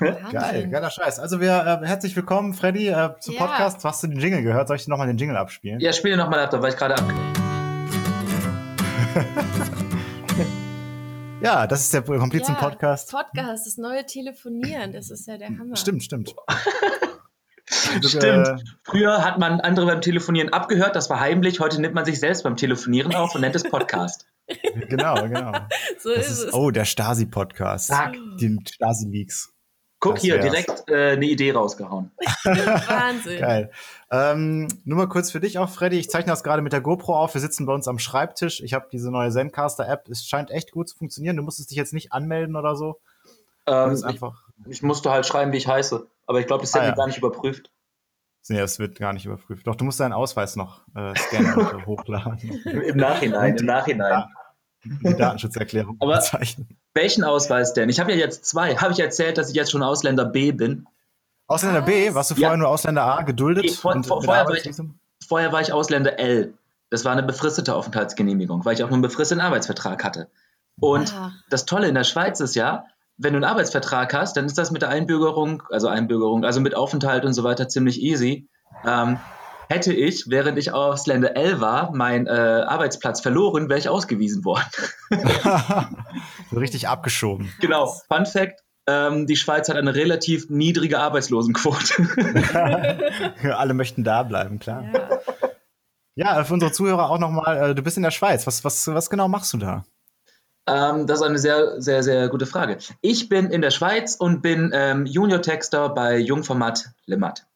Geil, geiler Scheiß. Also wir äh, herzlich willkommen, Freddy, äh, zum Ja. Podcast. Hast du den Jingle gehört? Soll ich dir nochmal den Jingle abspielen? Ja, spiele nochmal ab, da war ich gerade ab. Ja, das ist der Komplizen-Podcast. Podcast, das neue Telefonieren, das ist ja der Hammer. Stimmt, stimmt. Stimmt. Äh, Früher hat man andere beim Telefonieren abgehört, das war heimlich. Heute nimmt man sich selbst beim Telefonieren auf und nennt es Podcast. genau, genau. So Das ist ist, es. oh, der Stasi-Podcast. Zack. Die Stasi-Leaks. Guck Das hier, wär's. direkt äh, eine Idee rausgehauen. Wahnsinn. Geil. Ähm, nur mal kurz für dich auch, Freddy. Ich zeichne das gerade mit der GoPro auf. Wir sitzen bei uns am Schreibtisch. Ich habe diese neue Zencaster-App. Es scheint echt gut zu funktionieren. Du musstest dich jetzt nicht anmelden oder so. Ähm, ich, einfach. ich musste halt schreiben, wie ich heiße. Aber ich glaube, das Ah, hätten ja. gar nicht überprüft. Nee, das wird gar nicht überprüft. Doch, du musst deinen Ausweis noch äh, scannen und hochladen. Im Nachhinein, im Nachhinein. Die Datenschutzerklärung Aber- zeichnen. Welchen Ausweis denn? Ich habe ja jetzt zwei. Habe ich erzählt, dass ich jetzt schon Ausländer B bin? Ausländer B, warst du Ja. vorher nur Ausländer A geduldet? Nee, vor- und vor- vorher war ich-? Vorher war ich Ausländer L. Das war eine befristete Aufenthaltsgenehmigung, weil ich auch nur einen befristeten Arbeitsvertrag hatte. Und Ach. das Tolle in der Schweiz ist ja, wenn du einen Arbeitsvertrag hast, dann ist das mit der Einbürgerung, also Einbürgerung, also mit Aufenthalt und so weiter ziemlich easy. Ähm, hätte ich, während ich Ausländer L war, meinen äh, Arbeitsplatz verloren, wäre ich ausgewiesen worden. richtig abgeschoben. genau. Fun Fact: ähm, Die Schweiz hat eine relativ niedrige Arbeitslosenquote. Alle möchten da bleiben, klar. Ja. Ja, für unsere Zuhörer auch nochmal, äh, du bist in der Schweiz. Was, was, was genau machst du da? Ähm, das ist eine sehr, sehr, sehr gute Frage. Ich bin in der Schweiz und bin ähm, Junior-Texter bei Jungformat Limmat.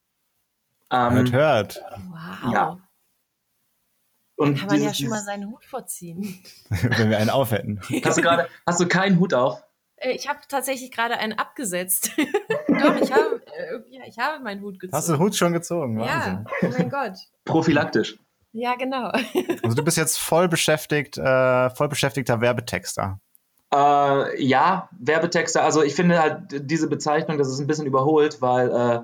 Ähm, Hört, hört. Wow. Ja. und Kann man ja schon mal seinen Hut vorziehen. Wenn wir einen auf hätten. Hast du gerade, hast du keinen Hut auf? Äh, Ich habe tatsächlich gerade einen abgesetzt. Doch, ich habe, äh, ja, ich habe meinen Hut gezogen. Hast du den Hut schon gezogen? Ja, Wahnsinn. oh mein Gott. Prophylaktisch. Ja, genau. Also du bist jetzt voll beschäftigt, äh, voll beschäftigter Werbetexter. Äh, ja, Werbetexter. Also ich finde halt diese Bezeichnung, das ist ein bisschen überholt, weil äh,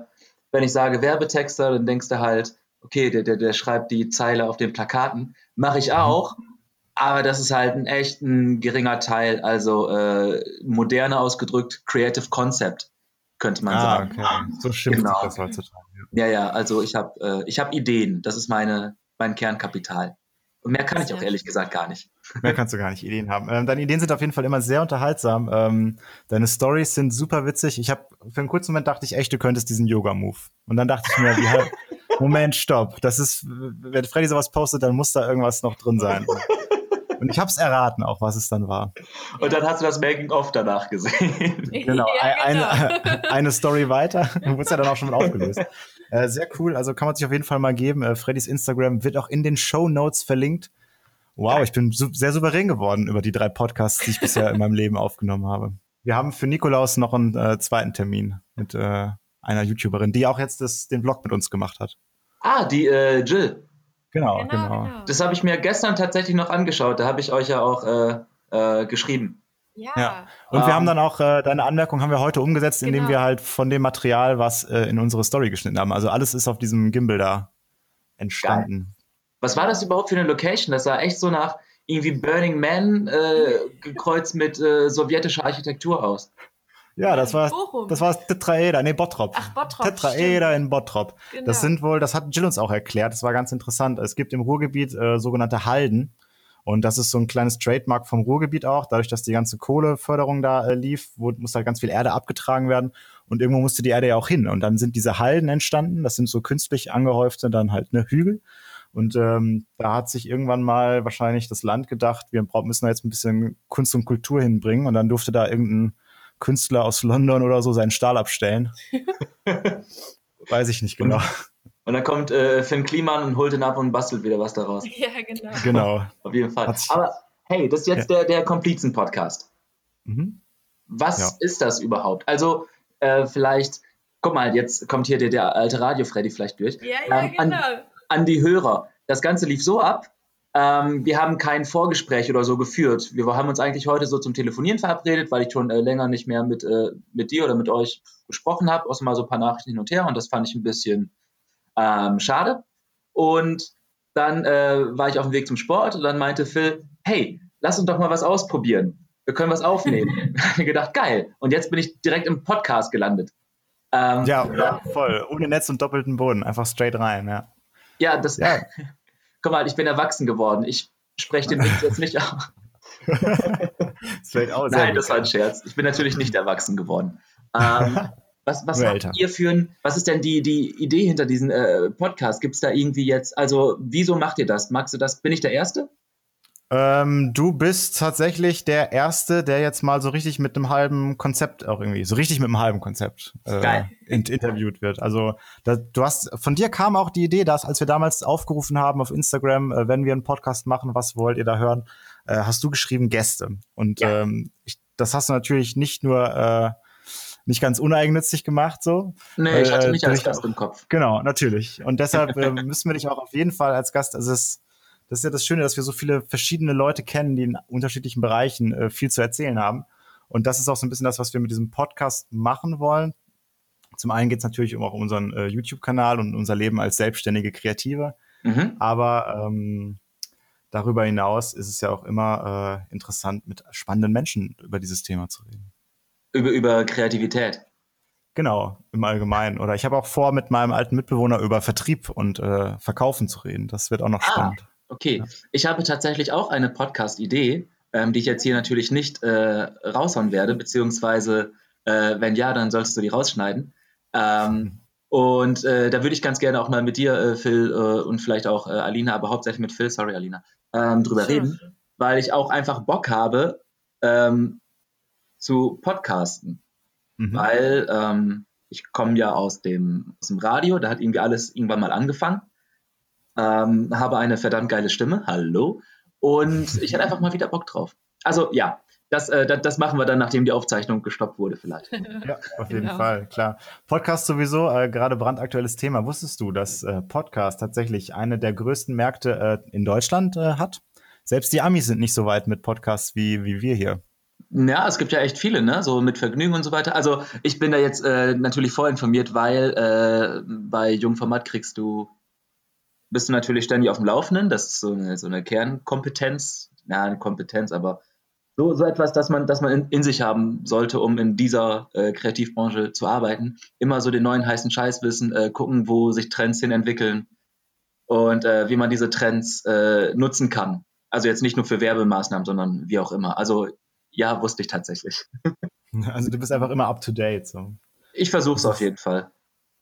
wenn ich sage Werbetexter, dann denkst du halt, okay, der, der, der schreibt die Zeile auf den Plakaten. Mache ich auch. Aber das ist halt ein echt ein geringer Teil. Also äh, moderne ausgedrückt, Creative Concept, könnte man Ah, sagen. okay. So schimpft Genau. das heutzutage. Ja, ja, also ich habe äh, ich hab Ideen. Das ist meine, mein Kernkapital. Und mehr kann ich auch ehrlich gesagt gar nicht. Mehr kannst du gar nicht Ideen haben. Ähm, deine Ideen sind auf jeden Fall immer sehr unterhaltsam. Ähm, deine Stories sind super witzig. Ich habe für einen kurzen Moment dachte ich echt, du könntest diesen Yoga-Move. Und dann dachte ich mir, wie halt, Moment, stopp. Das ist, wenn Freddy sowas postet, dann muss da irgendwas noch drin sein. Und ich habe es erraten, auch was es dann war. Und dann hast du das Making-of danach gesehen. Genau, ja, genau. Eine, eine Story weiter. Wurde ja dann auch schon mal aufgelöst. Äh, sehr cool. Also kann man sich auf jeden Fall mal geben. Äh, Freddys Instagram wird auch in den Show Notes verlinkt. Wow, ich bin su sehr souverän geworden über die drei Podcasts, die ich bisher in meinem Leben aufgenommen habe. Wir haben für Nikolaus noch einen äh, zweiten Termin mit äh, einer YouTuberin, die auch jetzt das, den Vlog mit uns gemacht hat. Ah, die äh, Jill. Genau, Genau, genau. genau. Das habe ich mir gestern tatsächlich noch angeschaut. Da habe ich euch ja auch äh, äh, geschrieben. Ja. Ja. Und wir Ähm, haben dann auch, äh, deine Anmerkung haben wir heute umgesetzt, indem Genau. wir halt von dem Material was äh, in unsere Story geschnitten haben. Also alles ist auf diesem Gimbal da entstanden. Was war das überhaupt für eine Location? Das sah echt so nach irgendwie Burning Man äh, gekreuzt mit äh, sowjetischer Architektur aus. Ja, das war Bochum. das war Tetraeder, nee, Bottrop. Ach, Bottrop. Tetraeder in Bottrop. Genau. Das sind wohl, das hat Jill uns auch erklärt, das war ganz interessant. Es gibt im Ruhrgebiet äh, sogenannte Halden. Und das ist so ein kleines Trademark vom Ruhrgebiet auch. Dadurch, dass die ganze Kohleförderung da äh, lief, wurde, musste halt ganz viel Erde abgetragen werden. Und irgendwo musste die Erde ja auch hin. Und dann sind diese Halden entstanden. Das sind so künstlich angehäufte dann halt ne Hügel. Und ähm, da hat sich irgendwann mal wahrscheinlich das Land gedacht, wir brauchen- müssen da jetzt ein bisschen Kunst und Kultur hinbringen. Und dann durfte da irgendein Künstler aus London oder so seinen Stahl abstellen. Weiß ich nicht genau. Und dann kommt äh, Finn Kliman und holt ihn ab und bastelt wieder was daraus. Ja, genau. Genau. Auf jeden Fall. Aber hey, das ist jetzt der, der Komplizen-Podcast. Mhm. Was Ja. ist das überhaupt? Also, äh, vielleicht, guck mal, jetzt kommt hier der, der alte Radio-Freddy vielleicht durch. Ja, ja, Ähm, an- genau. an die Hörer. Das Ganze lief so ab. Ähm, wir haben kein Vorgespräch oder so geführt. Wir haben uns eigentlich heute so zum Telefonieren verabredet, weil ich schon äh, länger nicht mehr mit, äh, mit dir oder mit euch gesprochen habe, außer mal so ein paar Nachrichten hin und her und das fand ich ein bisschen ähm, schade. Und dann äh, war ich auf dem Weg zum Sport und dann meinte Phil, hey, lass uns doch mal was ausprobieren. wir können was aufnehmen. ich habe gedacht, geil. Und jetzt bin ich direkt im Podcast gelandet. Ähm, ja, ja, voll. Ohne Netz und doppelten Boden. Einfach straight rein, ja. Ja, das. Ja. Guck mal, ich bin erwachsen geworden. Ich spreche den Witz jetzt nicht aus. Nein, das war ein Scherz. Ich bin natürlich nicht erwachsen geworden. Ähm, was, was habt ihr für ein, was ist denn die, die Idee hinter diesem äh, Podcast? Gibt es da irgendwie jetzt, also wieso macht ihr das? Magst du das? Bin ich der Erste? Ähm, du bist tatsächlich der Erste, der jetzt mal so richtig mit einem halben Konzept auch irgendwie, so richtig mit einem halben Konzept äh, in, interviewt wird. Also da, du hast, von dir kam auch die Idee, dass als wir damals aufgerufen haben auf Instagram, äh, wenn wir einen Podcast machen, was wollt ihr da hören, äh, hast du geschrieben Gäste. Und ja. ähm, ich, das hast du natürlich nicht nur äh, nicht ganz uneigennützig gemacht so. Nee, ich hatte mich als Gast im Kopf. Genau, natürlich. Und deshalb äh, müssen wir dich auch auf jeden Fall als Gast, also es das ist ja das Schöne, dass wir so viele verschiedene Leute kennen, die in unterschiedlichen Bereichen äh, viel zu erzählen haben. Und das ist auch so ein bisschen das, was wir mit diesem Podcast machen wollen. Zum einen geht es natürlich um auch um unseren äh, YouTube-Kanal und unser Leben als selbstständige Kreative. Mhm. Aber ähm, darüber hinaus ist es ja auch immer äh, interessant, mit spannenden Menschen über dieses Thema zu reden. Über, über Kreativität. Genau, im Allgemeinen. Oder ich habe auch vor, mit meinem alten Mitbewohner über Vertrieb und äh, Verkaufen zu reden. Das wird auch noch ah, spannend. Okay, ja. ich habe tatsächlich auch eine Podcast-Idee, ähm, die ich jetzt hier natürlich nicht äh, raushauen werde, beziehungsweise äh, wenn ja, dann solltest du die rausschneiden. Ähm, mhm. Und äh, da würde ich ganz gerne auch mal mit dir, äh, Phil, äh, und vielleicht auch äh, Alina, aber hauptsächlich mit Phil, sorry Alina, ähm, drüber sure. reden, weil ich auch einfach Bock habe ähm, zu podcasten. Mhm. Weil ähm, ich komme ja aus dem, aus dem Radio, da hat irgendwie alles irgendwann mal angefangen ähm, habe eine verdammt geile Stimme, hallo, und ich hatte einfach mal wieder Bock drauf. Also ja, das, äh, das, das, machen wir dann, nachdem die Aufzeichnung gestoppt wurde, vielleicht. Ja, auf jeden genau. Fall, klar. Podcast sowieso, äh, gerade brandaktuelles Thema. Wusstest du, dass äh, Podcast tatsächlich eine der größten Märkte äh, in Deutschland äh, hat? Selbst die Amis sind nicht so weit mit Podcasts wie, wie wir hier. Ja, es gibt ja echt viele, ne? So mit Vergnügen und so weiter. Also ich bin da jetzt äh, natürlich vorinformiert, weil äh, bei Jungformat kriegst du bist du natürlich ständig auf dem Laufenden. Das ist so eine, so eine Kernkompetenz. Ja, eine Kompetenz, aber so, so etwas, das man, das man in, in sich haben sollte, um in dieser äh, Kreativbranche zu arbeiten. Immer so den neuen heißen Scheiß wissen, äh, gucken, wo sich Trends hin entwickeln und äh, wie man diese Trends äh, nutzen kann. Also jetzt nicht nur für Werbemaßnahmen, sondern wie auch immer. Also ja, wusste ich tatsächlich. Also du bist einfach immer up to date. So. Ich versuche es auf jeden Fall.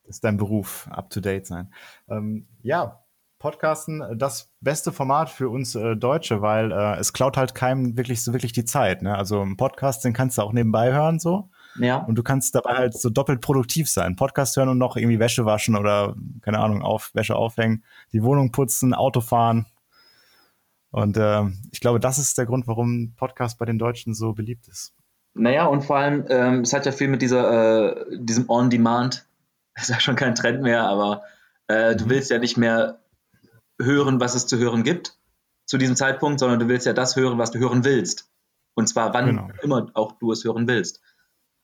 Das ist dein Beruf, up to date sein. Ähm, ja, Podcasten das beste Format für uns äh, Deutsche, weil äh, es klaut halt keinem wirklich so wirklich die Zeit. Ne? Also ein Podcast, den kannst du auch nebenbei hören so. Ja. Und du kannst dabei halt so doppelt produktiv sein. Podcast hören und noch irgendwie Wäsche waschen oder, keine Ahnung, auf, Wäsche aufhängen, die Wohnung putzen, Auto fahren. Und äh, ich glaube, das ist der Grund, warum Podcast bei den Deutschen so beliebt ist. Naja, und vor allem, ähm, es hat ja viel mit dieser, äh, diesem On-Demand, ist ja schon kein Trend mehr, aber äh, du mhm. willst ja nicht mehr hören, was es zu hören gibt zu diesem Zeitpunkt, sondern du willst ja das hören, was du hören willst. Und zwar wann genau. immer auch du es hören willst.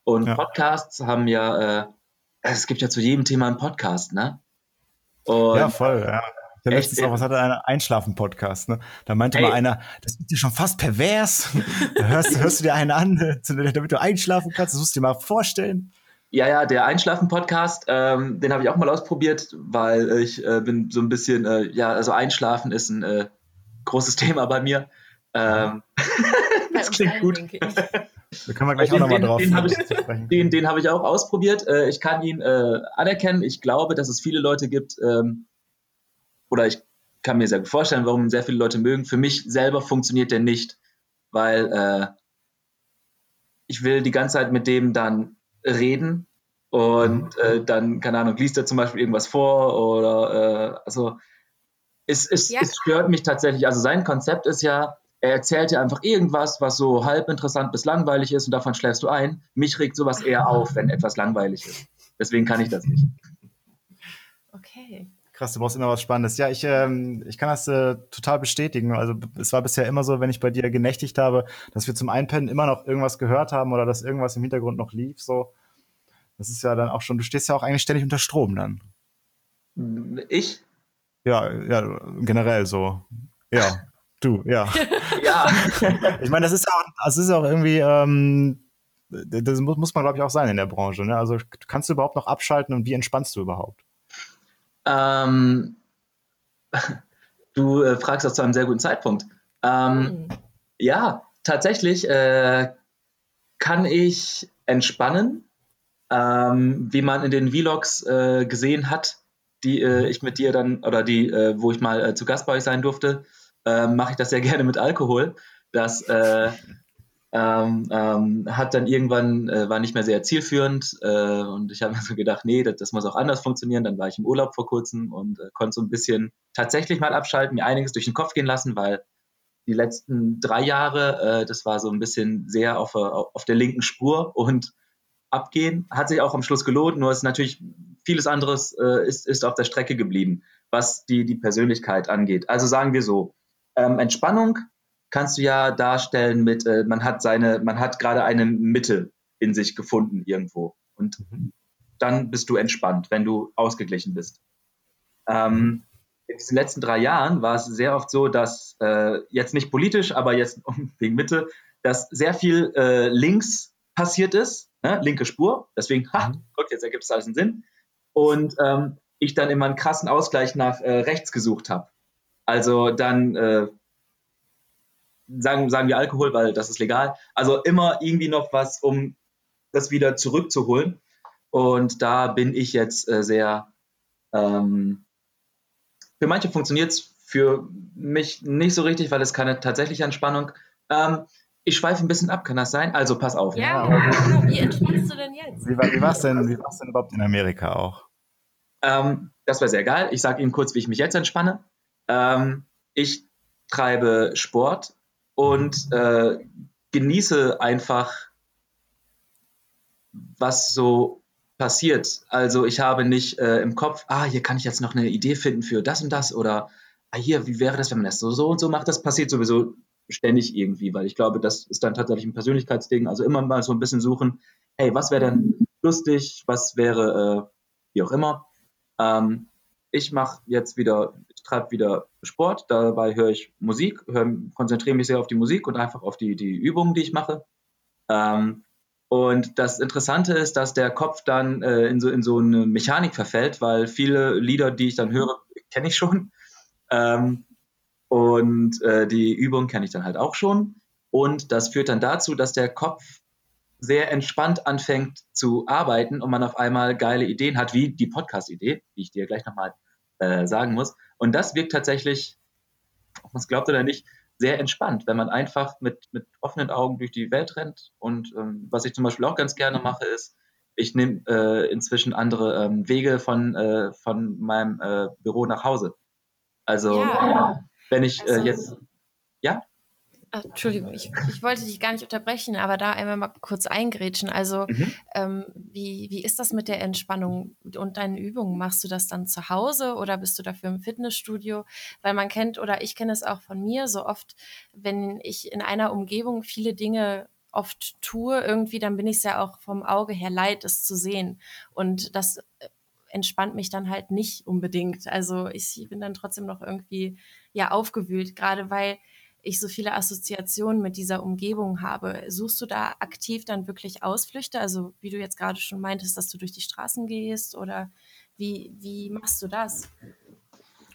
Und ja. Podcasts haben ja, äh, es gibt ja zu jedem Thema einen Podcast, ne? Und ja, voll, ja. Der letztens auch, was hatte einer Einschlafen-Podcast, ne? Da meinte hey. mal einer, das ist dir schon fast pervers. da hörst, hörst du dir einen an, damit du einschlafen kannst, das musst du dir mal vorstellen. Ja, ja, der Einschlafen-Podcast, ähm, den habe ich auch mal ausprobiert, weil ich äh, bin so ein bisschen, äh, ja, also Einschlafen ist ein äh, großes Thema bei mir. Ähm, das klingt gut. Da können wir gleich den, auch nochmal drauf den, ich, den, den habe ich auch ausprobiert. Äh, ich kann ihn äh, anerkennen. Ich glaube, dass es viele Leute gibt, ähm, oder ich kann mir sehr gut vorstellen, warum sehr viele Leute mögen. Für mich selber funktioniert der nicht, weil äh, ich will die ganze Zeit mit dem dann reden und mhm. äh, dann, keine Ahnung, liest er zum Beispiel irgendwas vor oder äh, also es, es, ja. es stört mich tatsächlich. Also sein Konzept ist ja, er erzählt dir einfach irgendwas, was so halb interessant bis langweilig ist und davon schläfst du ein. Mich regt sowas eher auf, wenn etwas langweilig ist. Deswegen kann ich das nicht. Okay. Krass, du brauchst immer was Spannendes. Ja, ich, ähm, ich kann das äh, total bestätigen. Also es war bisher immer so, wenn ich bei dir genächtigt habe, dass wir zum Einpennen immer noch irgendwas gehört haben oder dass irgendwas im Hintergrund noch lief. So, das ist ja dann auch schon. Du stehst ja auch eigentlich ständig unter Strom dann. Ich? Ja, ja, generell so. Ja. Du, ja. ja. ich meine, das ist auch, das ist auch irgendwie, ähm, das muss, muss man, glaube ich, auch sein in der Branche. Ne? Also kannst du überhaupt noch abschalten und wie entspannst du überhaupt? Ähm, du äh, fragst das zu einem sehr guten Zeitpunkt. Ähm, mhm. Ja, tatsächlich äh, kann ich entspannen, ähm, wie man in den Vlogs äh, gesehen hat, die äh, ich mit dir dann oder die, äh, wo ich mal äh, zu Gast bei euch sein durfte, mache ich das sehr gerne mit Alkohol. Das ähm, ähm, hat dann irgendwann, äh, war nicht mehr sehr zielführend äh, und ich habe mir so gedacht, nee, das, das, muss auch anders funktionieren. Dann war ich im Urlaub vor kurzem und äh, konnte so ein bisschen tatsächlich mal abschalten, mir einiges durch den Kopf gehen lassen, weil die letzten drei Jahre, äh, das war so ein bisschen sehr auf, auf der linken Spur und abgehen. Hat sich auch am Schluss gelohnt, nur ist natürlich vieles anderes äh, ist, ist auf der Strecke geblieben, was die, die Persönlichkeit angeht. Also sagen wir so, ähm, Entspannung kannst du ja darstellen mit, äh, man hat seine, man hat gerade eine Mitte in sich gefunden irgendwo. Und mhm. dann bist du entspannt, wenn du ausgeglichen bist. Ähm, in diesen letzten drei Jahren war es sehr oft so, dass äh, jetzt nicht politisch, aber jetzt wegen Mitte, dass sehr viel äh, links passiert ist, ne? linke Spur. Deswegen, ha, mhm. guck, jetzt ergibt es alles einen Sinn. Und ähm, ich dann immer einen krassen Ausgleich nach äh, rechts gesucht habe. Also dann äh, sagen, sagen wir Alkohol, weil das ist legal. Also immer irgendwie noch was, um das wieder zurückzuholen. Und da bin ich jetzt äh, sehr, ähm, für manche funktioniert es, für mich nicht so richtig, weil es keine tatsächliche Entspannung. Ähm, ich schweife ein bisschen ab, kann das sein? Also pass auf. Ja, ja. wie entspannst du denn jetzt? Wie, wie war es denn, denn überhaupt in Amerika auch? Ähm, das war sehr geil. Ich sage Ihnen kurz, wie ich mich jetzt entspanne. Ähm, ich treibe Sport und äh, genieße einfach, was so passiert. Also ich habe nicht äh, im Kopf, ah, hier kann ich jetzt noch eine Idee finden für das und das oder ah, hier, wie wäre das, wenn man das so, so und so macht? Das passiert sowieso ständig irgendwie, weil ich glaube, das ist dann tatsächlich ein Persönlichkeitsding. Also immer mal so ein bisschen suchen, hey, was wäre denn lustig, was wäre, äh, wie auch immer. Ähm, ich mache jetzt wieder, ich treibe wieder Sport, dabei höre ich Musik, hör, konzentriere mich sehr auf die Musik und einfach auf die, die Übungen, die ich mache. Ähm, und das Interessante ist, dass der Kopf dann äh, in, so, in so eine Mechanik verfällt, weil viele Lieder, die ich dann höre, kenne ich schon. Ähm, und äh, die Übung kenne ich dann halt auch schon. Und das führt dann dazu, dass der Kopf sehr entspannt anfängt zu arbeiten und man auf einmal geile Ideen hat, wie die Podcast-Idee, die ich dir gleich nochmal äh, sagen muss. Und das wirkt tatsächlich, ob man es glaubt oder nicht, sehr entspannt, wenn man einfach mit, mit offenen Augen durch die Welt rennt. Und ähm, was ich zum Beispiel auch ganz gerne mache, ist, ich nehme äh, inzwischen andere ähm, Wege von, äh, von meinem äh, Büro nach Hause. Also ja. wenn ich äh, also, jetzt? Ach, Entschuldigung, ich, ich wollte dich gar nicht unterbrechen, aber da einmal mal kurz eingrätschen. Also, mhm. ähm, wie, wie ist das mit der Entspannung und deinen Übungen? Machst du das dann zu Hause oder bist du dafür im Fitnessstudio? Weil man kennt, oder ich kenne es auch von mir, so oft, wenn ich in einer Umgebung viele Dinge oft tue, irgendwie, dann bin ich es ja auch vom Auge her leid, es zu sehen. Und das äh, entspannt mich dann halt nicht unbedingt. Also ich bin dann trotzdem noch irgendwie ja aufgewühlt, gerade weil ich so viele Assoziationen mit dieser Umgebung habe. Suchst du da aktiv dann wirklich Ausflüchte? Also wie du jetzt gerade schon meintest, dass du durch die Straßen gehst oder wie, wie machst du das?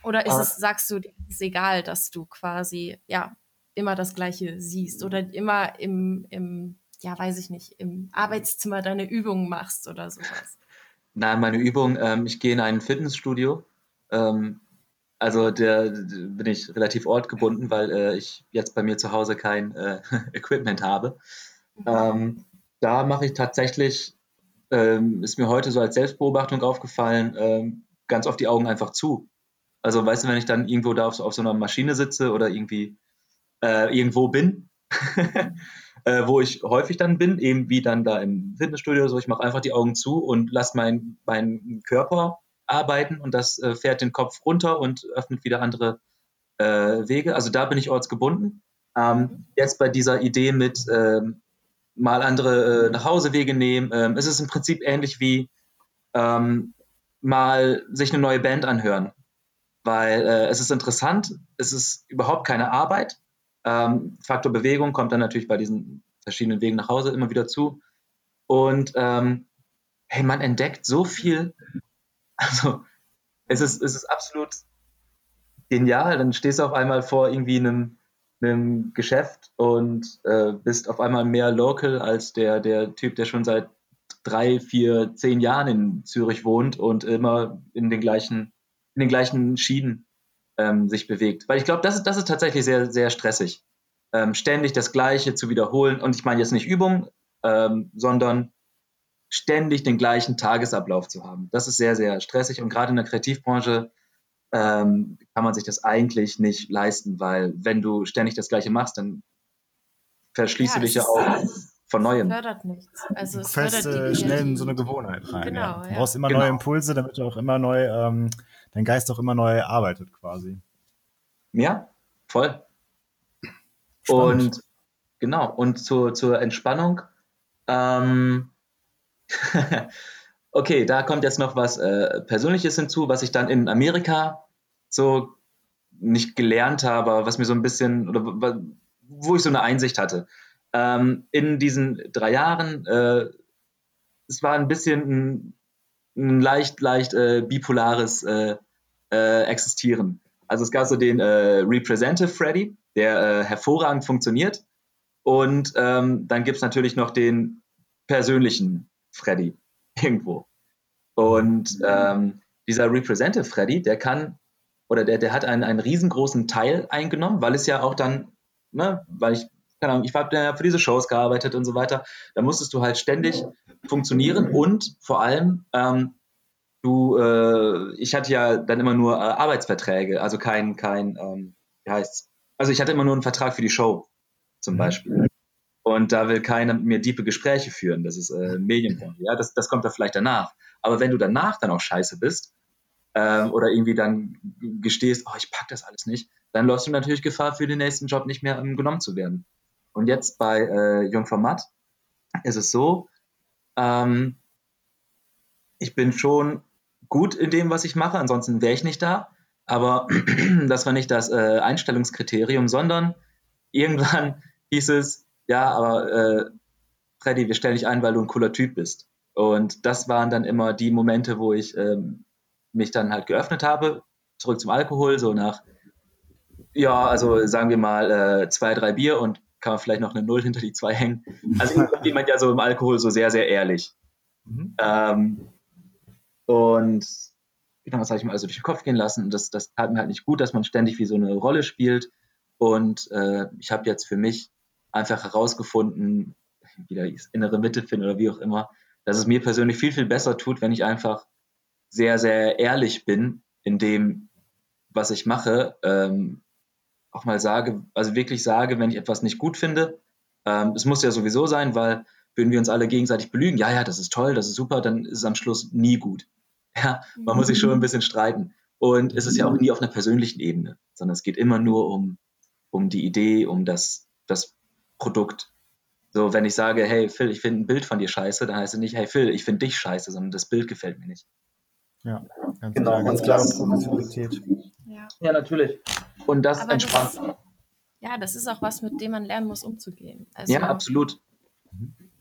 Oder ist ah. es, sagst du, es ist egal, dass du quasi ja immer das Gleiche siehst oder immer im, im ja, weiß ich nicht, im Arbeitszimmer deine Übungen machst oder sowas? Nein, meine Übung, ähm, ich gehe in ein Fitnessstudio. Ähm, also der, der, bin ich relativ ortgebunden, weil äh, ich jetzt bei mir zu Hause kein äh, Equipment habe. Ähm, da mache ich tatsächlich, ähm, ist mir heute so als Selbstbeobachtung aufgefallen, ähm, ganz oft die Augen einfach zu. Also weißt du, wenn ich dann irgendwo da auf, auf so einer Maschine sitze oder irgendwie äh, irgendwo bin, äh, wo ich häufig dann bin, eben wie dann da im Fitnessstudio, so ich mache einfach die Augen zu und lasse meinen mein Körper arbeiten und das äh, fährt den Kopf runter und öffnet wieder andere äh, Wege. Also da bin ich ortsgebunden. Ähm, jetzt bei dieser Idee mit ähm, mal andere äh, Nachhausewege nehmen, ähm, ist es im Prinzip ähnlich wie ähm, mal sich eine neue Band anhören. weil äh, es ist interessant, es ist überhaupt keine Arbeit. Ähm, Faktor Bewegung kommt dann natürlich bei diesen verschiedenen Wegen nach Hause immer wieder zu. Und ähm, hey, man entdeckt so viel. Also es ist, es ist absolut genial. Dann stehst du auf einmal vor irgendwie einem, einem Geschäft und äh, bist auf einmal mehr local als der, der Typ, der schon seit drei, vier, zehn Jahren in Zürich wohnt und immer in den gleichen, in den gleichen Schienen ähm, sich bewegt. Weil ich glaube, das ist, das ist tatsächlich sehr, sehr stressig. Ähm, ständig das Gleiche zu wiederholen. Und ich meine jetzt nicht Übung, ähm, sondern ständig den gleichen Tagesablauf zu haben. Das ist sehr, sehr stressig. Und gerade in der Kreativbranche ähm, kann man sich das eigentlich nicht leisten, weil wenn du ständig das Gleiche machst, dann verschließt ja, du dich ja auch von Neuem. Fördert nichts. Also es fällst fördert schnell in so eine Gewohnheit rein. Genau, ja. Du ja. brauchst immer Genau. neue Impulse, damit du auch immer neu, ähm, dein Geist auch immer neu arbeitet quasi. Ja, voll. Spannend. Und genau, und zur, zur Entspannung. Ähm, okay, da kommt jetzt noch was äh, Persönliches hinzu, was ich dann in Amerika so nicht gelernt habe, was mir so ein bisschen, oder wo ich so eine Einsicht hatte. Ähm, in diesen drei Jahren, äh, es war ein bisschen ein, ein leicht, leicht äh, bipolares äh, äh, Existieren. Also es gab so den äh, Representative Freddy, der hervorragend funktioniert. Und ähm, dann gibt es natürlich noch den persönlichen Freddy irgendwo. Und ähm, dieser Representative Freddy, der kann oder der, der hat einen, einen riesengroßen Teil eingenommen, weil es ja auch dann, ne, weil ich, keine Ahnung, ich habe ja für diese Shows gearbeitet und so weiter, da musstest du halt ständig funktionieren und vor allem, ähm, du, äh, ich hatte ja dann immer nur äh, Arbeitsverträge, also kein, kein, ähm, wie heißt's? Also ich hatte immer nur einen Vertrag für die Show, zum Mhm. Beispiel. Und da will keiner mit mir diepe Gespräche führen. Das ist äh, Medienbranche. Ja, das, das kommt da vielleicht danach. Aber wenn du danach dann auch scheiße bist ähm, oder irgendwie dann gestehst, oh, ich pack das alles nicht, dann läufst du natürlich Gefahr, für den nächsten Job nicht mehr ähm, genommen zu werden. Und jetzt bei äh, Jungformat ist es so, ähm, ich bin schon gut in dem, was ich mache, ansonsten wäre ich nicht da. Aber das war nicht das äh, Einstellungskriterium, sondern irgendwann hieß es, ja, aber äh, Freddy, wir stellen dich ein, weil du ein cooler Typ bist. Und das waren dann immer die Momente, wo ich ähm, mich dann halt geöffnet habe, zurück zum Alkohol, so nach, ja, also sagen wir mal äh, zwei, drei Bier und kann man vielleicht noch eine Null hinter die zwei hängen. Also wird man ja so im Alkohol so sehr, sehr ehrlich. Mhm. Ähm, und genau, das habe ich mir also durch den Kopf gehen lassen. Und das, das tat mir halt nicht gut, dass man ständig wie so eine Rolle spielt. Und äh, ich habe jetzt für mich einfach herausgefunden, wieder die innere Mitte finden oder wie auch immer, dass es mir persönlich viel, viel besser tut, wenn ich einfach sehr, sehr ehrlich bin in dem, was ich mache. Ähm, auch mal sage, also wirklich sage, wenn ich etwas nicht gut finde. Ähm, es muss ja sowieso sein, weil würden wir uns alle gegenseitig belügen, ja, ja, das ist toll, das ist super, dann ist es am Schluss nie gut. Ja, man muss sich schon ein bisschen streiten. Und es ist ja auch nie auf einer persönlichen Ebene, sondern es geht immer nur um, um die Idee, um das, das Produkt. So, wenn ich sage, hey Phil, ich finde ein Bild von dir scheiße, dann heißt es nicht, hey Phil, ich finde dich scheiße, sondern das Bild gefällt mir nicht. Ja, ganz Genau, klar, ganz klare das- Professionalität. Ja. Ja, natürlich. Und das Aber das entspannt. ist, ja, das ist auch was, mit dem man lernen muss, umzugehen. Also, Ja, absolut.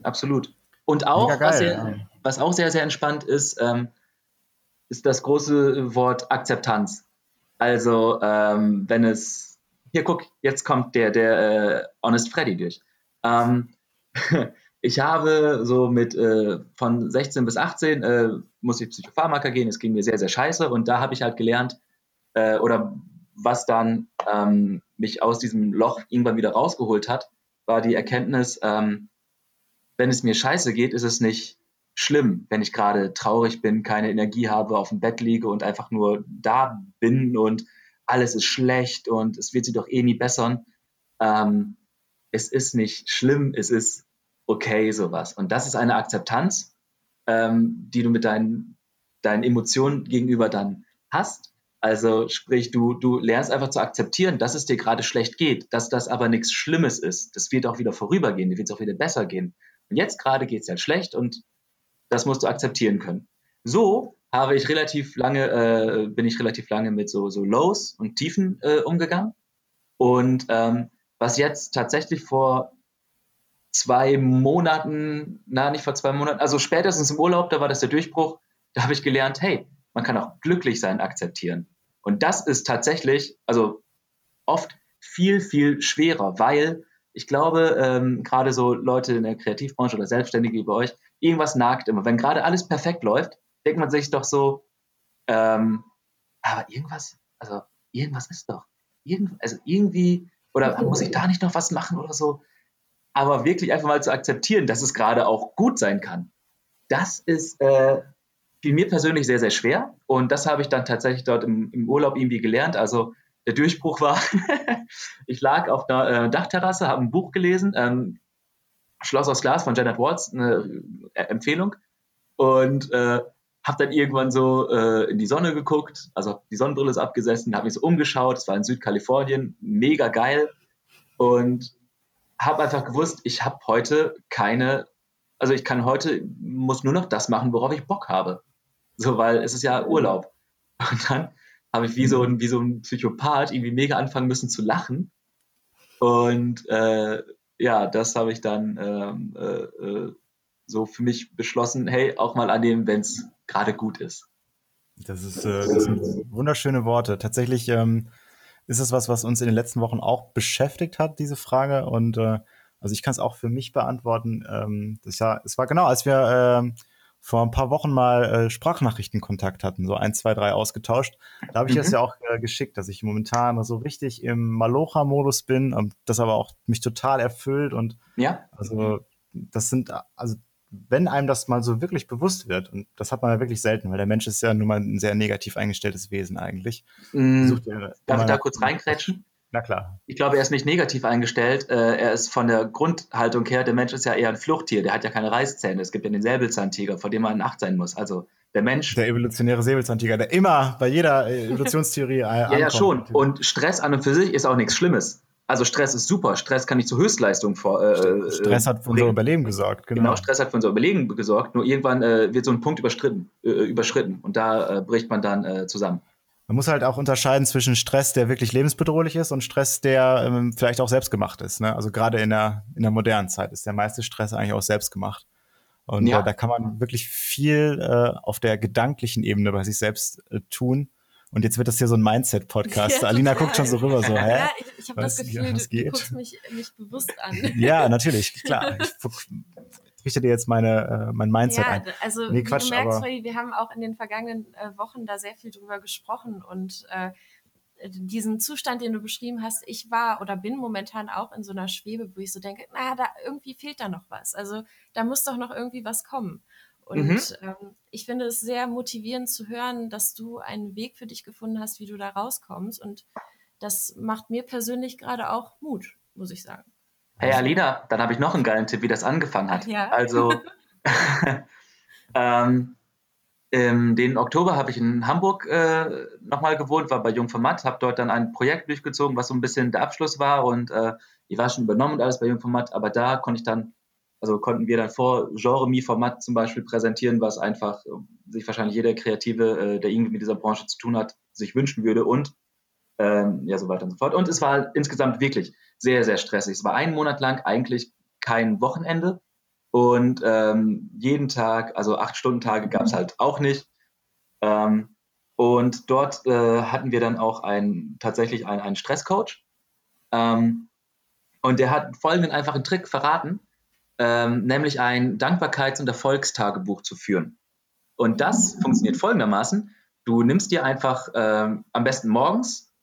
Absolut. Und auch, geil, was, sehr, ja. was auch sehr, sehr entspannt ist, ähm, ist das große Wort Akzeptanz. Also, ähm, wenn es, hier guck, jetzt kommt der, der äh, Honest Freddy durch. Ähm, ich habe so mit äh, von 16 bis 18 äh, muss ich Psychopharmaka gehen, es ging mir sehr, sehr scheiße und da habe ich halt gelernt, äh, oder was dann ähm, mich aus diesem Loch irgendwann wieder rausgeholt hat, war die Erkenntnis, ähm, wenn es mir scheiße geht, ist es nicht schlimm, wenn ich gerade traurig bin, keine Energie habe, auf dem Bett liege und einfach nur da bin und alles ist schlecht und es wird sich doch eh nie bessern. Ähm, es ist nicht schlimm, es ist okay, sowas. Und das ist eine Akzeptanz, ähm, die du mit deinen, deinen Emotionen gegenüber dann hast. Also sprich, du, du lernst einfach zu akzeptieren, dass es dir gerade schlecht geht, dass das aber nichts Schlimmes ist. Das wird auch wieder vorübergehen, dir wird es auch wieder besser gehen. Und jetzt gerade geht es halt schlecht und das musst du akzeptieren können. So habe ich relativ lange, äh, bin ich relativ lange mit so, so Lows und Tiefen äh, umgegangen. Und ähm, was jetzt tatsächlich vor zwei Monaten, na, nicht vor zwei Monaten, also spätestens im Urlaub, da war das der Durchbruch, da habe ich gelernt, hey, man kann auch glücklich sein akzeptieren. Und das ist tatsächlich, also oft viel, viel schwerer, weil ich glaube, ähm, gerade so Leute in der Kreativbranche oder Selbstständige wie bei euch, irgendwas nagt immer. Wenn gerade alles perfekt läuft, denkt man sich doch so, ähm, aber irgendwas, also irgendwas ist doch. Irgend, also irgendwie, oder muss ich da nicht noch was machen oder so? Aber wirklich einfach mal zu akzeptieren, dass es gerade auch gut sein kann, das ist äh, fiel mir persönlich sehr, sehr schwer. Und das habe ich dann tatsächlich dort im, im Urlaub irgendwie gelernt. Also der Durchbruch war, ich lag auf der äh, Dachterrasse, habe ein Buch gelesen, ähm, Schloss aus Glas von Janet Watts, eine äh, Empfehlung. Und äh, habe dann irgendwann so äh, in die Sonne geguckt, also die Sonnenbrille ist abgesessen, habe mich so umgeschaut, es war in Südkalifornien, mega geil und habe einfach gewusst, ich habe heute keine, also ich kann heute, muss nur noch das machen, worauf ich Bock habe. So, weil es ist ja Urlaub. Und dann habe ich wie so, ein, wie so ein Psychopath irgendwie mega anfangen müssen zu lachen. Und äh, ja, das habe ich dann ähm, äh, äh so für mich beschlossen, hey, auch mal annehmen, wenn es gerade gut ist. Das, ist, äh, das sind wunderschöne Worte. Tatsächlich ähm, ist es was, was uns in den letzten Wochen auch beschäftigt hat, diese Frage. Und äh, also ich kann es auch für mich beantworten. Ähm, das ja, es war genau, als wir äh, vor ein paar Wochen mal äh, Sprachnachrichtenkontakt hatten, so ein, zwei, drei ausgetauscht. Da habe ich mhm. das ja auch äh, geschickt, dass ich momentan so richtig im Malocha-Modus bin und das aber auch mich total erfüllt und ja. also das sind also wenn einem das mal so wirklich bewusst wird, und das hat man ja wirklich selten, weil der Mensch ist ja nun mal ein sehr negativ eingestelltes Wesen eigentlich. Mm, darf ich da kurz reinkrätschen? Na klar. Ich glaube, er ist nicht negativ eingestellt. Äh, er ist von der Grundhaltung her, der Mensch ist ja eher ein Fluchttier. Der hat ja keine Reißzähne. Es gibt ja den Säbelzahntiger, vor dem man in Acht sein muss. Also der Mensch. Der evolutionäre Säbelzahntiger, der immer bei jeder Evolutionstheorie. ja, ja, schon. Und Stress an und für sich ist auch nichts Schlimmes. Also Stress ist super. Stress kann nicht zur Höchstleistung vor. Äh, Stress hat für unser Überleben gesorgt. Genau. genau, Stress hat für unser Überleben gesorgt. Nur irgendwann äh, wird so ein Punkt überschritten, äh, überschritten und da äh, bricht man dann äh, zusammen. Man muss halt auch unterscheiden zwischen Stress, der wirklich lebensbedrohlich ist, und Stress, der ähm, vielleicht auch selbstgemacht ist. Ne? Also gerade in der, in der modernen Zeit ist der meiste Stress eigentlich auch selbstgemacht. Und ja. äh, da kann man wirklich viel äh, auf der gedanklichen Ebene bei sich selbst äh, tun und jetzt wird das hier so ein Mindset-Podcast. Ja, Alina guckt schon so rüber, so, hä? Ja, ich, ich habe das Gefühl, du, du, guckst mich, mich bewusst an. Ja, natürlich, klar. Ich richte dir jetzt meine, äh, mein Mindset ja, ein. Also, nee, Quatsch, du merkst, aber, wir haben auch in den vergangenen äh, Wochen da sehr viel drüber gesprochen und äh, diesen Zustand, den du beschrieben hast, ich war oder bin momentan auch in so einer Schwebe, wo ich so denke, na, da irgendwie fehlt da noch was. Also da muss doch noch irgendwie was kommen. Und mhm. ähm, ich finde es sehr motivierend zu hören, dass du einen Weg für dich gefunden hast, wie du da rauskommst. Und das macht mir persönlich gerade auch Mut, muss ich sagen. Hey Alina, dann habe ich noch einen geilen Tipp, wie das angefangen hat. Ja. Also ähm, im den Oktober habe ich in Hamburg äh, nochmal gewohnt, war bei Jungformat, habe dort dann ein Projekt durchgezogen, was so ein bisschen der Abschluss war und äh, ich war schon übernommen und alles bei Jungformat, aber da konnte ich dann also konnten wir dann vor Genre-Mi-Format zum Beispiel präsentieren, was einfach äh, sich wahrscheinlich jeder Kreative, äh, der irgendwie mit dieser Branche zu tun hat, sich wünschen würde und ähm, ja, so weiter und so fort. Und es war insgesamt wirklich sehr, sehr stressig. Es war einen Monat lang eigentlich kein Wochenende und ähm, jeden Tag, also acht Stunden Tage gab es halt auch nicht. Ähm, und dort äh, hatten wir dann auch ein, tatsächlich einen, einen Stresscoach. Ähm, und der hat folgenden einfachen Trick verraten ähm, nämlich ein Dankbarkeits- und Erfolgstagebuch zu führen. Und das funktioniert folgendermaßen. Du nimmst dir einfach ähm, am besten morgens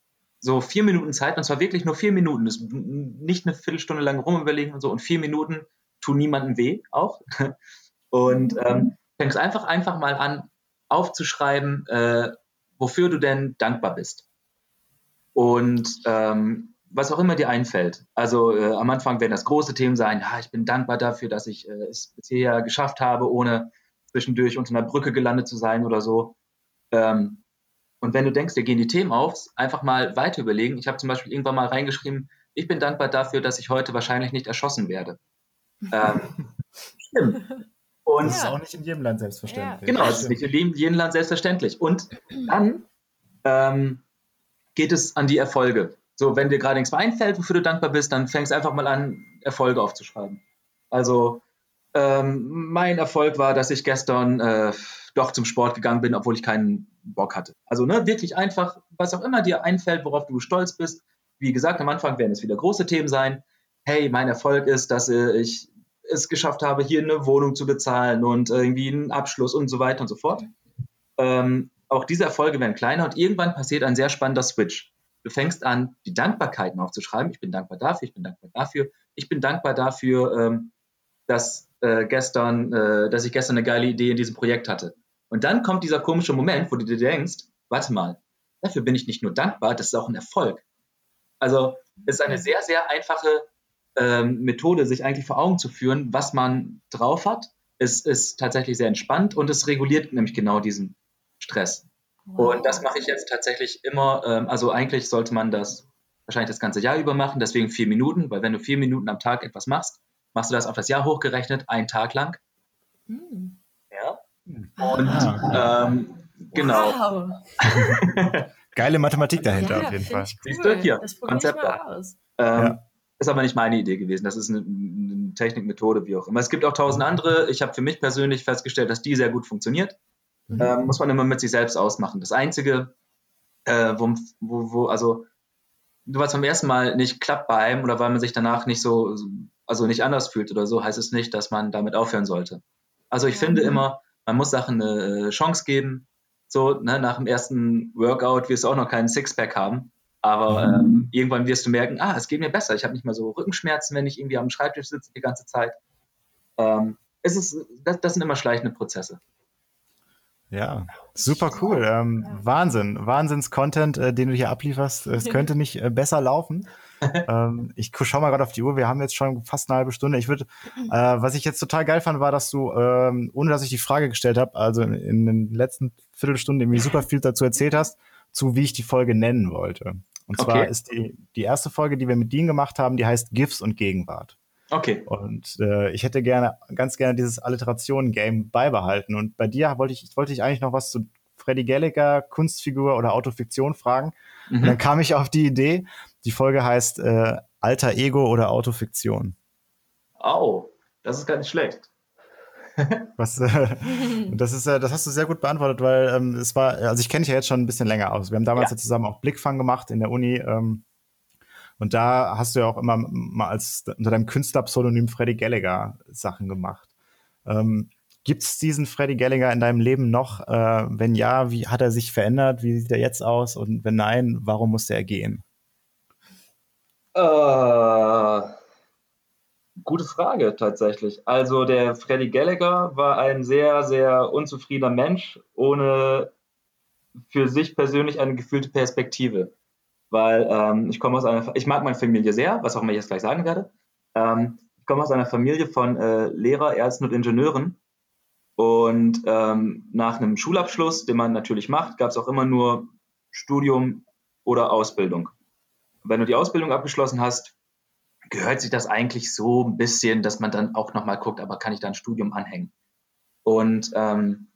so vier Minuten Zeit, und zwar wirklich nur vier Minuten. Das nicht eine Viertelstunde lang rumüberlegen und so. Und vier Minuten tun niemandem weh auch. Und ähm, fängst einfach, einfach mal an, aufzuschreiben, äh, wofür du denn dankbar bist. Und ähm, was auch immer dir einfällt. Also äh, am Anfang werden das große Themen sein, ja, ich bin dankbar dafür, dass ich äh, es bisher geschafft habe, ohne zwischendurch unter einer Brücke gelandet zu sein oder so. Ähm, und wenn du denkst, dir gehen die Themen auf, einfach mal weiter überlegen. Ich habe zum Beispiel irgendwann mal reingeschrieben, ich bin dankbar dafür, dass ich heute wahrscheinlich nicht erschossen werde. ähm, stimmt. Und das ist auch nicht in jedem Land selbstverständlich. Genau, das ist nicht in jedem Land selbstverständlich. Und dann ähm, geht es an die Erfolge. So, wenn dir gerade nichts mehr einfällt, wofür du dankbar bist, dann fängst einfach mal an, Erfolge aufzuschreiben. Also, ähm, mein Erfolg war, dass ich gestern äh, doch zum Sport gegangen bin, obwohl ich keinen Bock hatte. Also, ne, wirklich einfach, was auch immer dir einfällt, worauf du stolz bist. Wie gesagt, am Anfang werden es wieder große Themen sein. Hey, mein Erfolg ist, dass äh, ich es geschafft habe, hier eine Wohnung zu bezahlen und irgendwie einen Abschluss und so weiter und so fort. Ähm, auch diese Erfolge werden kleiner und irgendwann passiert ein sehr spannender Switch. Du fängst an, die Dankbarkeiten aufzuschreiben. Ich bin dankbar dafür, ich bin dankbar dafür, ich bin dankbar dafür, ähm, dass, äh, gestern, äh, dass ich gestern eine geile Idee in diesem Projekt hatte. Und dann kommt dieser komische Moment, wo du dir denkst, warte mal, dafür bin ich nicht nur dankbar, das ist auch ein Erfolg. Also es ist eine sehr, sehr einfache ähm, Methode, sich eigentlich vor Augen zu führen, was man drauf hat. Es ist tatsächlich sehr entspannt und es reguliert nämlich genau diesen Stress. Wow. Und das mache ich jetzt tatsächlich immer. Ähm, also eigentlich sollte man das wahrscheinlich das ganze Jahr über machen, deswegen vier Minuten, weil wenn du vier Minuten am Tag etwas machst, machst du das auf das Jahr hochgerechnet, einen Tag lang. Mhm. Ja. Und ah. ähm, genau. Wow. Geile Mathematik dahinter ja, auf jeden Fall. Cool. Siehst du hier, das Konzept aus. Ähm, ja. Ist aber nicht meine Idee gewesen. Das ist eine, eine Technikmethode, wie auch immer. Es gibt auch tausend andere. Ich habe für mich persönlich festgestellt, dass die sehr gut funktioniert. Mhm. Äh, muss man immer mit sich selbst ausmachen. Das Einzige, äh, wo, wo, wo, also, nur weil es beim ersten Mal nicht klappt bei einem oder weil man sich danach nicht so, also nicht anders fühlt oder so, heißt es nicht, dass man damit aufhören sollte. Also ich mhm. finde immer, man muss Sachen eine Chance geben. So, ne, nach dem ersten Workout wirst du auch noch keinen Sixpack haben. Aber mhm. ähm, irgendwann wirst du merken, ah, es geht mir besser. Ich habe nicht mehr so Rückenschmerzen, wenn ich irgendwie am Schreibtisch sitze die ganze Zeit. Ähm, es ist, das, das sind immer schleichende Prozesse. Ja, super cool. Ähm, Wahnsinn. Wahnsinns-Content, äh, den du hier ablieferst. Es könnte nicht äh, besser laufen. ähm, ich schau mal gerade auf die Uhr. Wir haben jetzt schon fast eine halbe Stunde. Ich würde, äh, was ich jetzt total geil fand, war, dass du, ähm, ohne dass ich die Frage gestellt habe, also in, in den letzten Viertelstunden irgendwie super viel dazu erzählt hast, zu wie ich die Folge nennen wollte. Und zwar okay. ist die, die erste Folge, die wir mit Dean gemacht haben, die heißt GIFs und Gegenwart. Okay. Und äh, ich hätte gerne, ganz gerne dieses Alliteration-Game beibehalten. Und bei dir wollte ich, wollte ich eigentlich noch was zu Freddy Gallagher, Kunstfigur oder Autofiktion fragen. Mhm. Und dann kam ich auf die Idee, die Folge heißt äh, Alter Ego oder Autofiktion. Oh, das ist gar nicht schlecht. Was, äh, das ist, äh, das hast du sehr gut beantwortet, weil ähm, es war, also ich kenne dich ja jetzt schon ein bisschen länger aus. Wir haben damals ja. ja zusammen auch Blickfang gemacht in der Uni. Ähm, und da hast du ja auch immer mal als unter deinem Künstlerpseudonym Freddy Gallagher Sachen gemacht. Ähm, Gibt es diesen Freddy Gallagher in deinem Leben noch? Äh, wenn ja, wie hat er sich verändert? Wie sieht er jetzt aus? Und wenn nein, warum musste er gehen? Äh, gute Frage tatsächlich. Also der Freddy Gallagher war ein sehr, sehr unzufriedener Mensch, ohne für sich persönlich eine gefühlte Perspektive weil ähm, ich komme aus einer, ich mag meine Familie sehr, was auch immer ich jetzt gleich sagen werde. Ähm, ich komme aus einer Familie von äh, Lehrer, Ärzten und Ingenieuren. Und ähm, nach einem Schulabschluss, den man natürlich macht, gab es auch immer nur Studium oder Ausbildung. Wenn du die Ausbildung abgeschlossen hast, gehört sich das eigentlich so ein bisschen, dass man dann auch nochmal guckt, aber kann ich da ein Studium anhängen? Und ähm,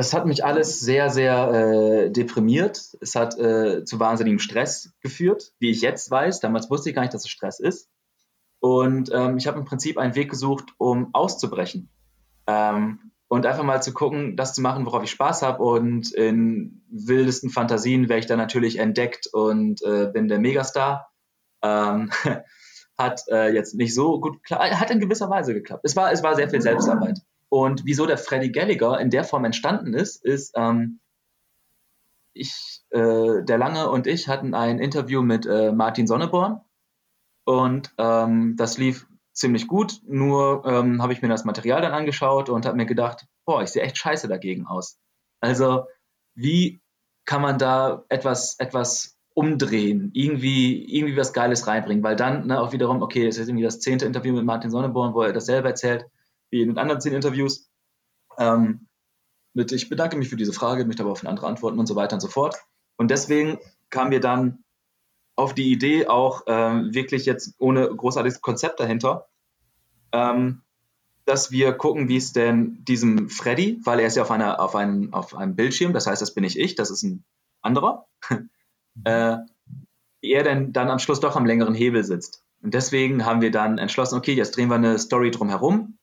das hat mich alles sehr, sehr äh, deprimiert. Es hat äh, zu wahnsinnigem Stress geführt, wie ich jetzt weiß. Damals wusste ich gar nicht, dass es Stress ist. Und ähm, ich habe im Prinzip einen Weg gesucht, um auszubrechen. Ähm, und einfach mal zu gucken, das zu machen, worauf ich Spaß habe. Und in wildesten Fantasien wäre ich dann natürlich entdeckt und äh, bin der Megastar. Ähm, hat äh, jetzt nicht so gut hat in gewisser Weise geklappt. Es war, es war sehr viel Selbstarbeit. Und wieso der Freddy Gallagher in der Form entstanden ist, ist, ähm, ich, äh, der Lange und ich hatten ein Interview mit äh, Martin Sonneborn und ähm, das lief ziemlich gut. Nur ähm, habe ich mir das Material dann angeschaut und habe mir gedacht, boah, ich sehe echt scheiße dagegen aus. Also wie kann man da etwas, etwas umdrehen, irgendwie, irgendwie was Geiles reinbringen, weil dann ne, auch wiederum, okay, es ist irgendwie das zehnte Interview mit Martin Sonneborn, wo er das selber erzählt wie in den anderen zehn Interviews. Ähm, mit, ich bedanke mich für diese Frage, möchte aber auf andere antworten und so weiter und so fort. Und deswegen kamen wir dann auf die Idee, auch ähm, wirklich jetzt ohne großartiges Konzept dahinter, ähm, dass wir gucken, wie es denn diesem Freddy, weil er ist ja auf, einer, auf, einem, auf einem Bildschirm, das heißt, das bin nicht ich, das ist ein anderer, äh, wie er denn dann am Schluss doch am längeren Hebel sitzt. Und deswegen haben wir dann entschlossen, okay, jetzt drehen wir eine Story drumherum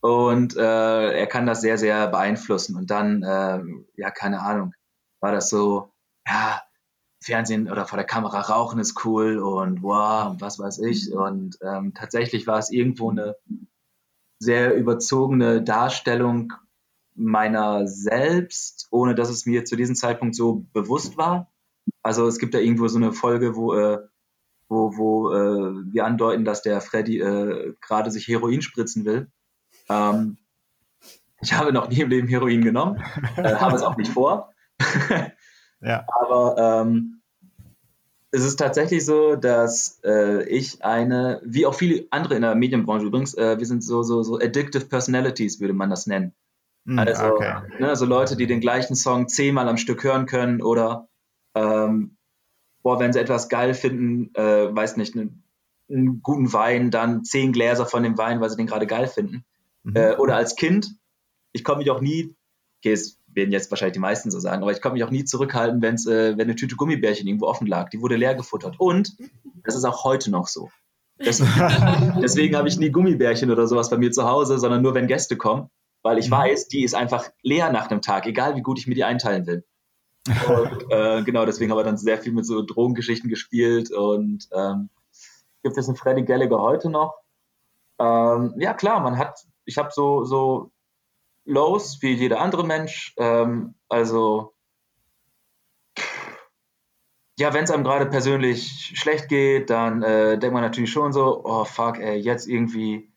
und äh, er kann das sehr, sehr beeinflussen. Und dann, äh, ja, keine Ahnung, war das so, ja, Fernsehen oder vor der Kamera rauchen ist cool und wow, was weiß ich. Und ähm, tatsächlich war es irgendwo eine sehr überzogene Darstellung meiner selbst, ohne dass es mir zu diesem Zeitpunkt so bewusst war. Also es gibt da irgendwo so eine Folge, wo, äh, wo, wo äh, wir andeuten, dass der Freddy äh, gerade sich Heroin spritzen will. Ähm, ich habe noch nie im Leben Heroin genommen, äh, habe es auch nicht vor. ja. Aber ähm, es ist tatsächlich so, dass äh, ich eine, wie auch viele andere in der Medienbranche übrigens, äh, wir sind so, so, so addictive personalities, würde man das nennen. Mm, also, okay. ne, also Leute, die den gleichen Song zehnmal am Stück hören können oder ähm, boah, wenn sie etwas geil finden, äh, weiß nicht, einen, einen guten Wein, dann zehn Gläser von dem Wein, weil sie den gerade geil finden. Mhm. Äh, oder als Kind, ich komme mich auch nie, okay, es werden jetzt wahrscheinlich die meisten so sagen, aber ich konnte mich auch nie zurückhalten, wenn's, äh, wenn eine Tüte Gummibärchen irgendwo offen lag. Die wurde leer gefuttert. Und das ist auch heute noch so. Das, deswegen habe ich nie Gummibärchen oder sowas bei mir zu Hause, sondern nur, wenn Gäste kommen, weil ich mhm. weiß, die ist einfach leer nach einem Tag, egal wie gut ich mir die einteilen will. Und, äh, genau, deswegen haben wir dann sehr viel mit so Drogengeschichten gespielt und ähm, gibt es einen Freddy Gallagher heute noch? Ähm, ja, klar, man hat ich habe so, so Lows wie jeder andere Mensch. Ähm, also, ja, wenn es einem gerade persönlich schlecht geht, dann äh, denkt man natürlich schon so, oh fuck, ey, jetzt irgendwie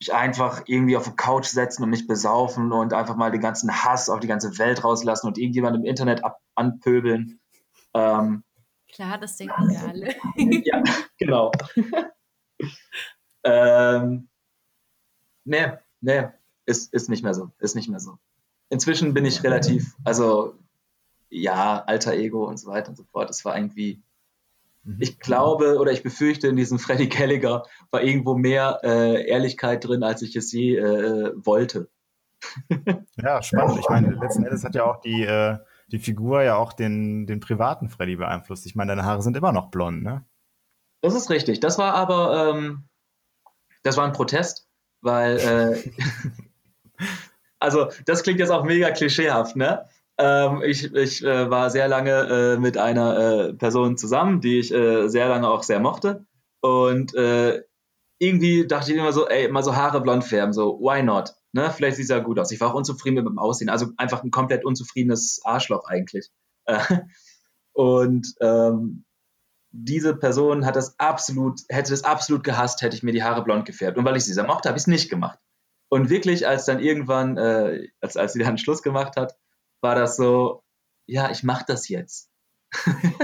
mich einfach irgendwie auf die Couch setzen und mich besaufen und einfach mal den ganzen Hass auf die ganze Welt rauslassen und irgendjemand im Internet ab anpöbeln. Ähm, Klar, das denken wir alle. ja, genau. ähm, nee, Nee, ist, ist nicht mehr so. Ist nicht mehr so. Inzwischen bin ich relativ, also ja, alter Ego und so weiter und so fort. Es war irgendwie, mhm. ich glaube oder ich befürchte, in diesem Freddy Gallagher war irgendwo mehr äh, Ehrlichkeit drin, als ich es je äh, wollte. Ja, spannend. Ich meine, letzten Endes hat ja auch die, äh, die Figur ja auch den, den privaten Freddy beeinflusst. Ich meine, deine Haare sind immer noch blond, ne? Das ist richtig. Das war aber, ähm, das war ein Protest weil, äh, also das klingt jetzt auch mega klischeehaft, ne? Ähm, ich ich äh, war sehr lange äh, mit einer äh, Person zusammen, die ich äh, sehr lange auch sehr mochte. Und äh, irgendwie dachte ich immer so, ey, mal so Haare blond färben, so, why not? Ne? Vielleicht sieht es ja gut aus. Ich war auch unzufrieden mit dem Aussehen, also einfach ein komplett unzufriedenes Arschloch eigentlich. und ähm, diese Person hat das absolut, hätte es absolut gehasst, hätte ich mir die Haare blond gefärbt. Und weil ich sie sehr mochte, habe ich es nicht gemacht. Und wirklich, als dann irgendwann, äh, als, als sie dann Schluss gemacht hat, war das so, ja, ich mache das jetzt.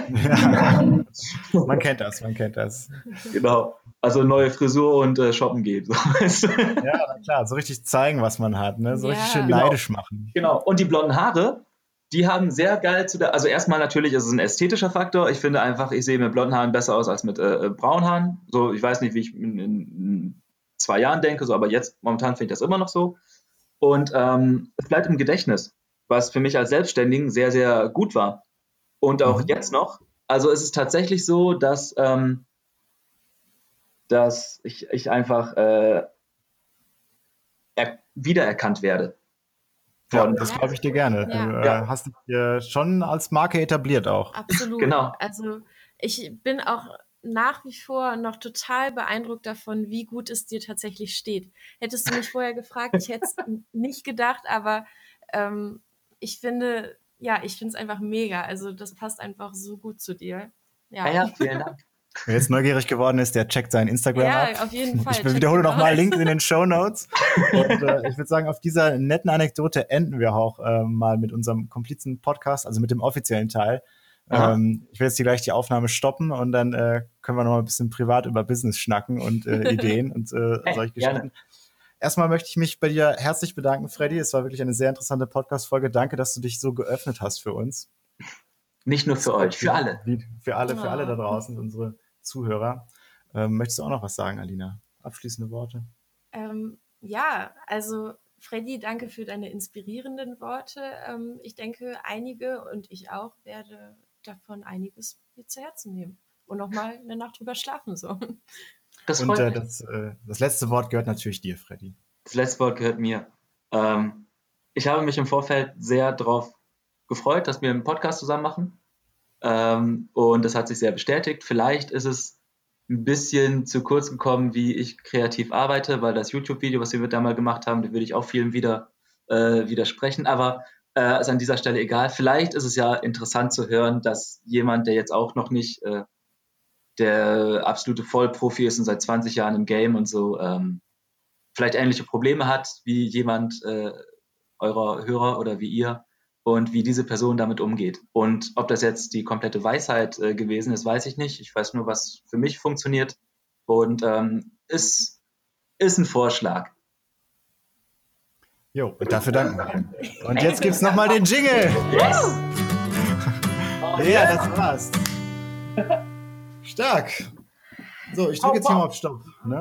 ja. Man kennt das, man kennt das. Genau. Also neue Frisur und äh, shoppen geht. ja, klar, so richtig zeigen, was man hat, ne? So ja. richtig schön neidisch genau. machen. Genau. Und die blonden Haare, die haben sehr geil zu der, also erstmal natürlich ist es ein ästhetischer Faktor. Ich finde einfach, ich sehe mit blonden Haaren besser aus als mit äh, äh braunen Haaren. So, ich weiß nicht, wie ich in, in zwei Jahren denke, so, aber jetzt momentan finde ich das immer noch so. Und ähm, es bleibt im Gedächtnis, was für mich als Selbstständigen sehr, sehr gut war. Und auch mhm. jetzt noch. Also es ist tatsächlich so, dass, ähm, dass ich, ich einfach äh, wiedererkannt werde. Ja, das glaube ich dir gerne. Ja. Du äh, hast dich äh, schon als Marke etabliert auch. Absolut. Genau. Also ich bin auch nach wie vor noch total beeindruckt davon, wie gut es dir tatsächlich steht. Hättest du mich vorher gefragt, ich hätte es nicht gedacht, aber ähm, ich finde, ja, ich finde es einfach mega. Also das passt einfach so gut zu dir. Ja, ja, vielen Dank. Wer jetzt neugierig geworden ist, der checkt sein Instagram ja, ab. Ja, auf jeden Fall. Ich wiederhole nochmal Link in den Show Notes. Und äh, ich würde sagen, auf dieser netten Anekdote enden wir auch äh, mal mit unserem Komplizen-Podcast, also mit dem offiziellen Teil. Ähm, ich werde jetzt hier gleich die Aufnahme stoppen und dann äh, können wir noch mal ein bisschen privat über Business schnacken und äh, Ideen und äh, hey, solche Geschichten. Gerne. Erstmal möchte ich mich bei dir herzlich bedanken, Freddy. Es war wirklich eine sehr interessante Podcast-Folge. Danke, dass du dich so geöffnet hast für uns. Nicht nur für euch, für alle. Für alle, für alle da draußen, unsere Zuhörer. Ähm, möchtest du auch noch was sagen, Alina? Abschließende Worte? Ähm, Ja, also Freddy, danke für deine inspirierenden Worte. Ähm, ich denke, einige und ich auch werde davon einiges mir zu Herzen nehmen und nochmal eine Nacht drüber schlafen. So. Das und äh, das, äh, das, letzte Wort gehört natürlich dir, Freddy. Das letzte Wort gehört mir. Ähm, ich habe mich im Vorfeld sehr darauf gefreut, dass wir einen Podcast zusammen machen. Ähm, und das hat sich sehr bestätigt. Vielleicht ist es ein bisschen zu kurz gekommen, wie ich kreativ arbeite, weil das YouTube-Video, was wir da mal gemacht haben, da würde ich auch vielen wieder äh, widersprechen. Aber äh, ist an dieser Stelle egal. Vielleicht ist es ja interessant zu hören, dass jemand, der jetzt auch noch nicht äh, der absolute Vollprofi ist und seit 20 Jahren im Game und so, ähm, vielleicht ähnliche Probleme hat wie jemand äh, eurer Hörer oder wie ihr und wie diese Person damit umgeht. Und ob das jetzt die komplette Weisheit äh, gewesen ist, weiß ich nicht. Ich weiß nur, was für mich funktioniert und ähm, ist, ist ein Vorschlag. Jo, und dafür danken wir. Und jetzt gibt's nochmal den Jingle. Yes! ja, das war's. Stark. So, ich drücke jetzt hier mal auf Stopp. Ne?